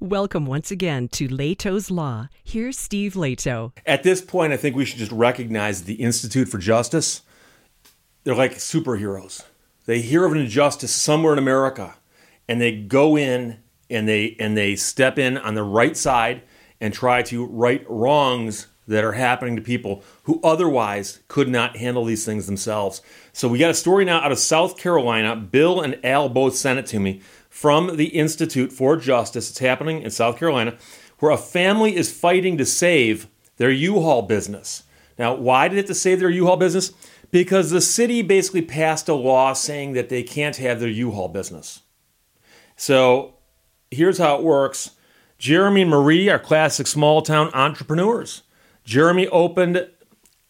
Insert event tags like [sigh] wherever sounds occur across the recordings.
Welcome once again to Lehto's Law. Here's Steve Lehto. At this point, I think we should just recognize the Institute for Justice. They're like superheroes. They hear of an injustice somewhere in America, and they go in and they and they step in on the right side and try to right wrongs that are happening to people who otherwise could not handle these things themselves. So we got a story now out of South Carolina. Bill and Al both sent it to me from the Institute for Justice. It's happening in South Carolina, where a family is fighting to save their U-Haul business. Now, why did it to save their U-Haul business? Because the city basically passed a law saying that they can't have their U-Haul business. So here's how it works. Jeremy and Marie are classic small town entrepreneurs. Jeremy opened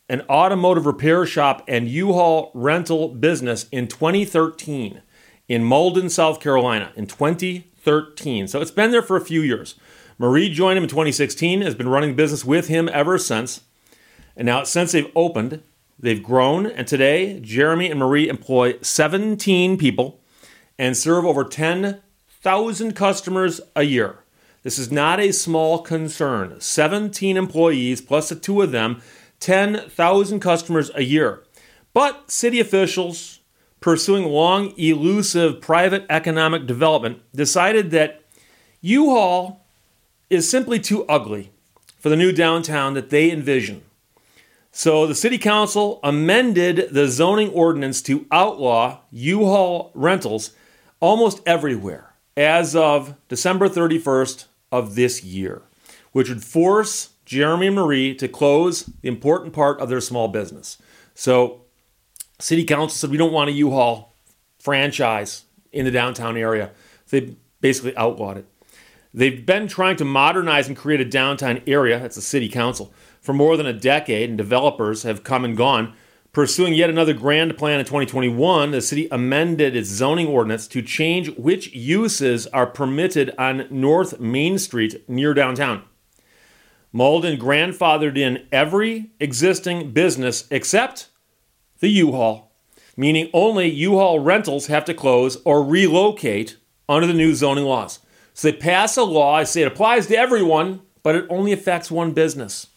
an automotive repair shop and U-Haul rental business in 2013 in Mauldin, South Carolina in 2013. So it's been there for a few years. Marie joined him in 2016, has been running business with him ever since. And now, since they've opened, they've grown. And today, Jeremy and Marie employ 17 people and serve over 10,000 customers a year. This is not a small concern. 17 employees plus the two of them, 10,000 customers a year. But city officials, pursuing long, elusive private economic development, decided that U Haul is simply too ugly for the new downtown that they envision. So the city council amended the zoning ordinance to outlaw U Haul rentals almost everywhere as of December 31st of this year, which would force Jeremy and Marie to close the important part of their small business. So City Council said we don't want a U-Haul franchise in the downtown area. They basically outlawed it. They've been trying to modernize and create a downtown area, that's the city council, for more than a decade, and developers have come and gone. Pursuing yet another grand plan in 2021, the city amended its zoning ordinance to change which uses are permitted on North Main Street near downtown. Mauldin grandfathered in every existing business except the U-Haul, meaning only U-Haul rentals have to close or relocate under the new zoning laws. So they pass a law, I say it applies to everyone, but it only affects one business.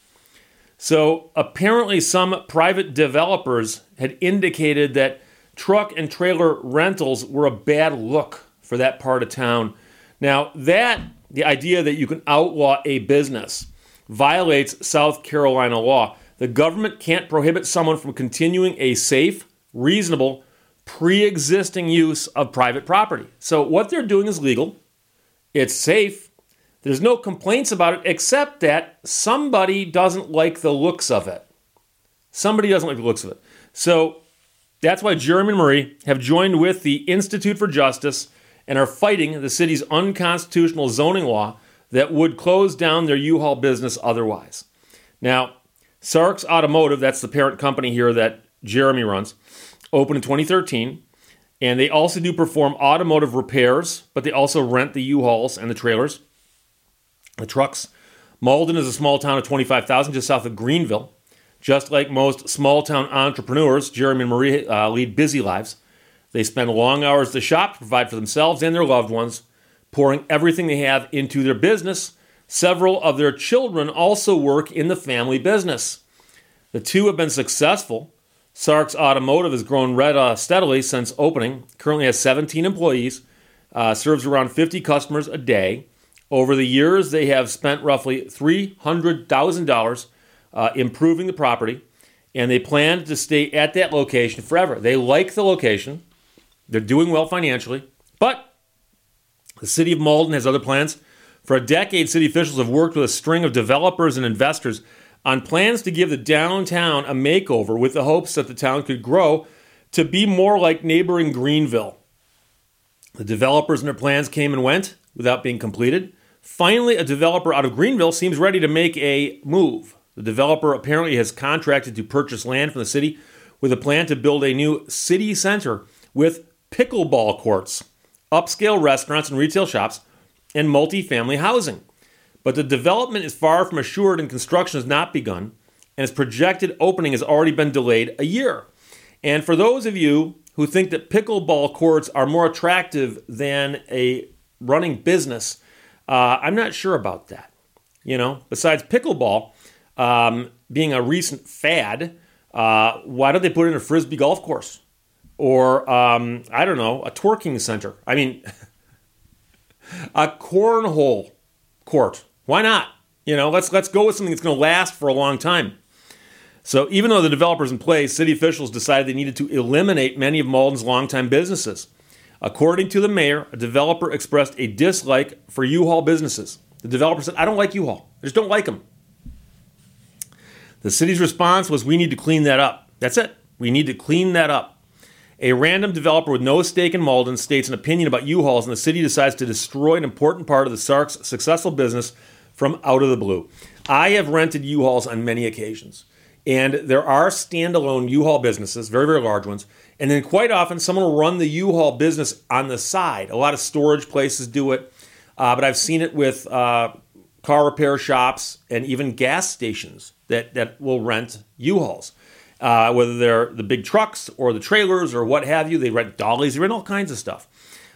So apparently, some private developers had indicated that truck and trailer rentals were a bad look for that part of town. Now, that, the idea that you can outlaw a business, violates South Carolina law. The government can't prohibit someone from continuing a safe, reasonable, pre existing use of private property. So, what they're doing is legal, it's safe. There's no complaints about it except that somebody doesn't like the looks of it. Somebody doesn't like the looks of it. So, that's why Jeremy and Marie have joined with the Institute for Justice and are fighting the city's unconstitutional zoning law that would close down their U Haul business otherwise. Now, Sarks Automotive, that's the parent company here that Jeremy runs, opened in 2013. And they also do perform automotive repairs, but they also rent the U-Hauls and the trailers, the trucks. Mauldin is a small town of 25,000 just south of Greenville. Just like most small town entrepreneurs, Jeremy and Marie uh, lead busy lives. They spend long hours at the shop to provide for themselves and their loved ones, pouring everything they have into their business Several of their children also work in the family business. The two have been successful. Sarks Automotive has grown red, uh, steadily since opening, currently has 17 employees, uh, serves around 50 customers a day. Over the years, they have spent roughly $300,000 uh, improving the property, and they plan to stay at that location forever. They like the location, they're doing well financially, but the city of Mauldin has other plans for a decade, city officials have worked with a string of developers and investors on plans to give the downtown a makeover with the hopes that the town could grow to be more like neighboring Greenville. The developers and their plans came and went without being completed. Finally, a developer out of Greenville seems ready to make a move. The developer apparently has contracted to purchase land from the city with a plan to build a new city center with pickleball courts, upscale restaurants and retail shops, and multifamily housing. But the development is far from assured and construction has not begun, and its projected opening has already been delayed a year. And for those of you who think that pickleball courts are more attractive than a running business, Uh, I'm not sure about that. You know, besides pickleball um, being a recent fad, uh, why don't they put in a frisbee golf course or um, I don't know a twerking center? I mean, [laughs] a cornhole court. Why not? You know, let's let's go with something that's going to last for a long time. So even though the developers in place, city officials decided they needed to eliminate many of Mauldin's longtime businesses. According to the mayor, a developer expressed a dislike for U-Haul businesses. The developer said, "I don't like U-Haul. I just don't like them." The city's response was, "We need to clean that up." That's it. We need to clean that up. A random developer with no stake in Mauldin states an opinion about U-Hauls, and the city decides to destroy an important part of the Sark's successful business from out of the blue. I have rented U-Hauls on many occasions, and there are standalone U-Haul businesses, very, very large ones, and then quite often someone will run the U-Haul business on the side. A lot of storage places do it, uh, but I've seen it with uh, car repair shops and even gas stations that, that will rent U-Hauls uh, whether they're the big trucks or the trailers or what have you. They rent dollies, they rent all kinds of stuff.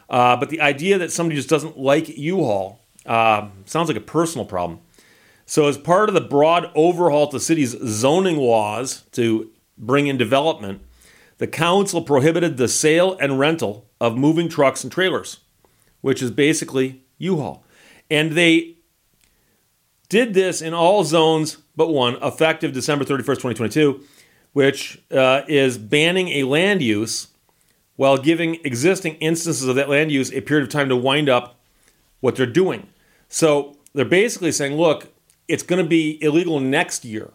Uh, but the idea that somebody just doesn't like U-Haul uh, sounds like a personal problem. So, as part of the broad overhaul to the city's zoning laws to bring in development, the council prohibited the sale and rental of moving trucks and trailers, which is basically U-Haul. And they did this in all zones but one, effective December 31st, 2022 which uh, is banning a land use while giving existing instances of that land use a period of time to wind up what they're doing. So they're basically saying, look, it's going to be illegal next year,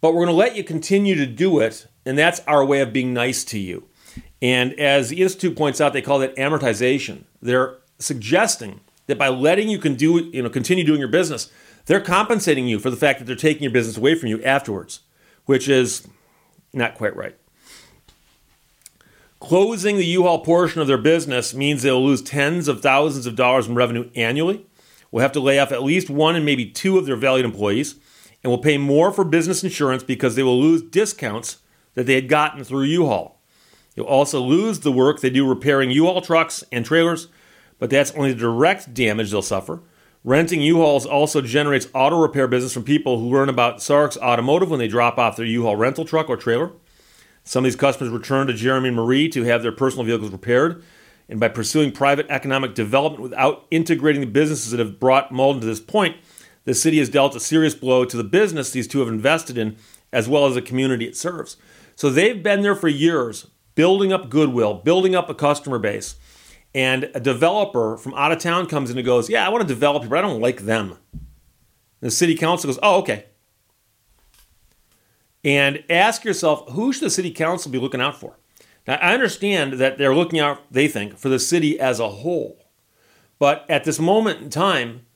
but we're going to let you continue to do it, and that's our way of being nice to you. And as the Institute points out, they call that amortization. They're suggesting that by letting you, can do, you know, continue doing your business, they're compensating you for the fact that they're taking your business away from you afterwards, which is not quite right. Closing the U-Haul portion of their business means they'll lose tens of thousands of dollars in revenue annually. Will have to lay off at least one and maybe two of their valued employees, and will pay more for business insurance because they will lose discounts that they had gotten through U-Haul. You'll also lose the work they do repairing U-Haul trucks and trailers, but that's only the direct damage they'll suffer. Renting U-Hauls also generates auto repair business from people who learn about Sark's Automotive when they drop off their U-Haul rental truck or trailer. Some of these customers return to Jeremy and Marie to have their personal vehicles repaired. And by pursuing private economic development without integrating the businesses that have brought Mauldin to this point, the city has dealt a serious blow to the business these two have invested in, as well as the community it serves. So they've been there for years, building up goodwill, building up a customer base and a developer from out of town comes in and goes, Yeah, I want to develop here, but I don't like them. And the city council goes, Oh, okay. And ask yourself, who should the city council be looking out for? Now, I understand that they're looking out, they think, for the city as a whole. But at this moment in time,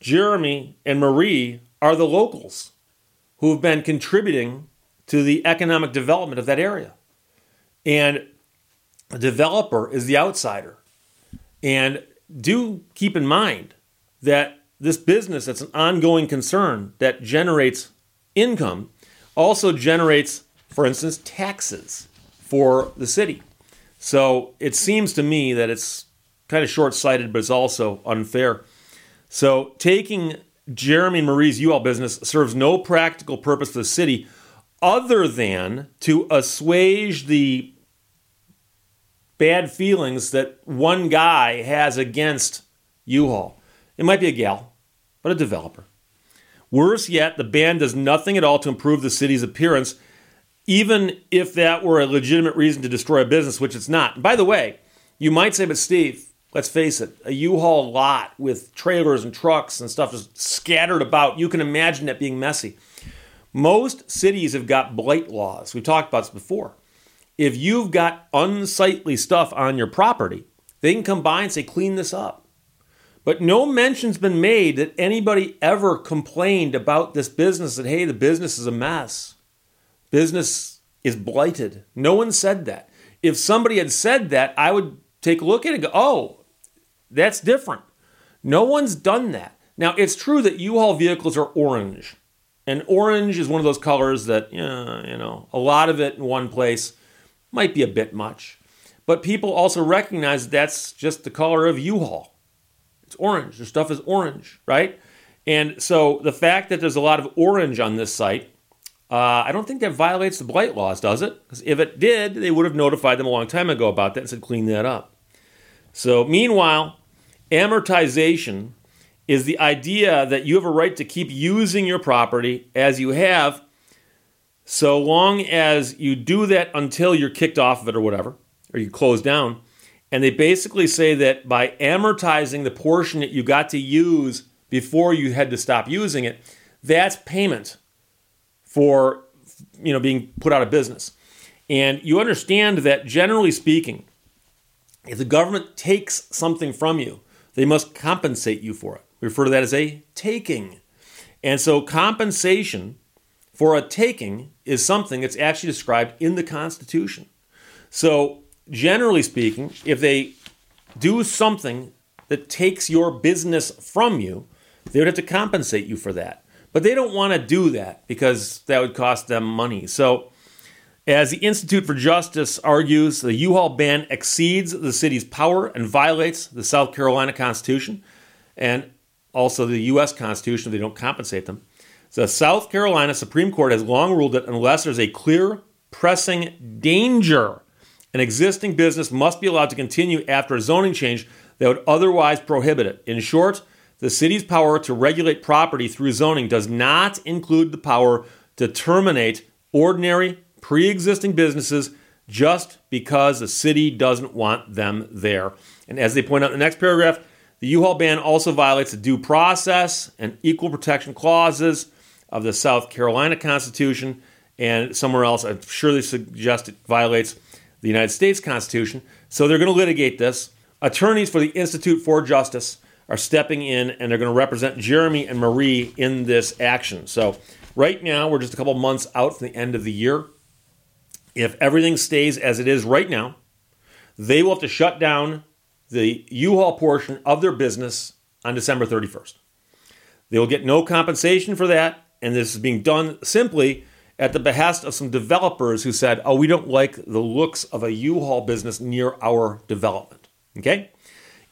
Jeremy and Marie are the locals who have been contributing to the economic development of that area. And the developer is the outsider. And do keep in mind that this business that's an ongoing concern that generates income also generates, for instance, taxes for the city. So it seems to me that it's kind of short sighted, but it's also unfair. So taking Jeremy Marie's U-Haul business serves no practical purpose for the city other than to assuage the bad feelings that one guy has against U-Haul. It might be a gal, but a developer. Worse yet, the ban does nothing at all to improve the city's appearance, even if that were a legitimate reason to destroy a business, which it's not. by the way, you might say, but Steve, let's face it, a U-Haul lot with trailers and trucks and stuff just scattered about, you can imagine that being messy. Most cities have got blight laws. We've talked about this before if you've got unsightly stuff on your property, they can come by and say, clean this up. But no mention's been made that anybody ever complained about this business that, hey, the business is a mess. Business is blighted. No one said that. If somebody had said that, I would take a look at it and go, oh, that's different. No one's done that. Now, it's true that U Haul vehicles are orange. And orange is one of those colors that, you know, a lot of it in one place might be a bit much. But people also recognize that that's just the color of U-Haul. It's orange. Their stuff is orange, right? And so the fact that there's a lot of orange on this site, uh, I don't think that violates the blight laws, does it? Because if it did, they would have notified them a long time ago about that and said, clean that up. So, meanwhile, amortization is the idea that you have a right to keep using your property as you have, so long as you do that until you're kicked off of it or whatever, or you close down. And they basically say that by amortizing the portion that you got to use before you had to stop using it, that's payment for you know being put out of business. And you understand that generally speaking, if the government takes something from you, they must compensate you for it. We refer to that as a taking. And so compensation for a taking is something that's actually described in the Constitution. So generally speaking, if they do something that takes your business from you, they would have to compensate you for that. But they don't want to do that because that would cost them money. So, as the Institute for Justice argues, the U Haul ban exceeds the city's power and violates the South Carolina Constitution and also the U.S. Constitution if they don't compensate them. The South Carolina Supreme Court has long ruled that unless there's a clear, pressing danger an existing business must be allowed to continue after a zoning change that would otherwise prohibit it. In short, the city's power to regulate property through zoning does not include the power to terminate ordinary pre existing businesses just because the city doesn't want them there. And as they point out in the next paragraph, the U Haul ban also violates the due process and equal protection clauses of the South Carolina Constitution and somewhere else. I'm sure they suggest it violates the United States Constitution. So they're going to litigate this. Attorneys for the Institute for Justice are stepping in and they're going to represent Jeremy and Marie in this action. So right now, we're just a couple months out from the end of the year. If everything stays as it is right now, they will have to shut down the U-Haul portion of their business on December 31st. They will get no compensation for that, and this is being done simply at the behest of some developers who said, oh, we don't like the looks of a U-Haul business near our development. Okay?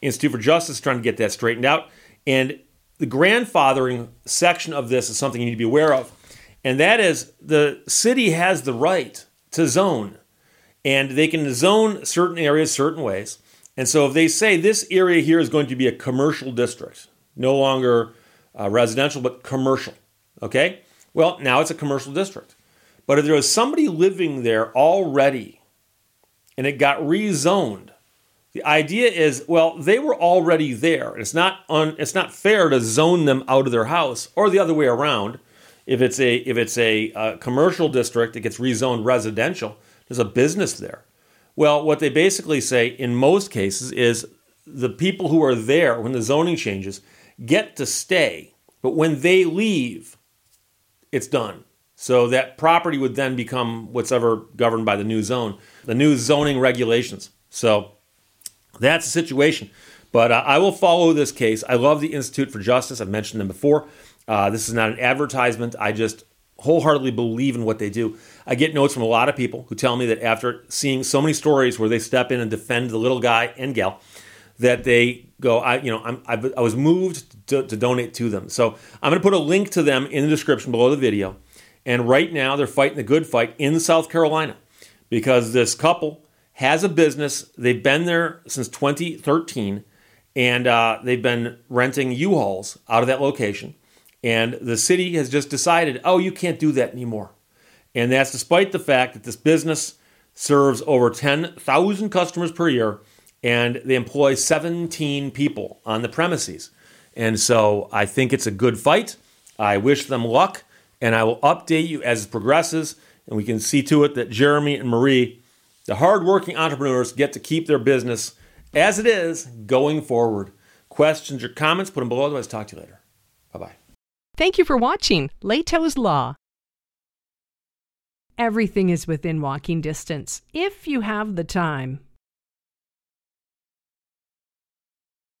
Institute for Justice is trying to get that straightened out. And the grandfathering section of this is something you need to be aware of. And that is the city has the right to zone. And they can zone certain areas certain ways. And so if they say this area here is going to be a commercial district, no longer uh, residential, but commercial, okay? Well, now it's a commercial district. But if there was somebody living there already and it got rezoned, the idea is, well, they were already there. It's not un, it's not fair to zone them out of their house, or the other way around. If it's a if it's a, a commercial district, it gets rezoned residential. There's a business there. Well, what they basically say in most cases is the people who are there when the zoning changes get to stay, but when they leave, it's done. So that property would then become what's ever governed by the new zone, the new zoning regulations. So that's the situation. But uh, I will follow this case. I love the Institute for Justice. I've mentioned them before. Uh, this is not an advertisement. I just wholeheartedly believe in what they do. I get notes from a lot of people who tell me that after seeing so many stories where they step in and defend the little guy and gal, that they go, I, you know, I'm, I've, i was moved to, to donate to them. So I'm going to put a link to them in the description below the video. And right now, they're fighting the good fight in South Carolina because this couple has a business. They've been there since 2013, and uh, they've been renting U-Hauls out of that location. And the city has just decided, oh, you can't do that anymore. And that's despite the fact that this business serves over 10,000 customers per year and they employ 17 people on the premises. And so I think it's a good fight. I wish them luck and I will update you as it progresses. And we can see to it that Jeremy and Marie, the hardworking entrepreneurs, get to keep their business as it is going forward. Questions or comments, put them below. Otherwise, talk to you later. Bye bye. Thank you for watching Lehto's Law. Everything is within walking distance if you have the time.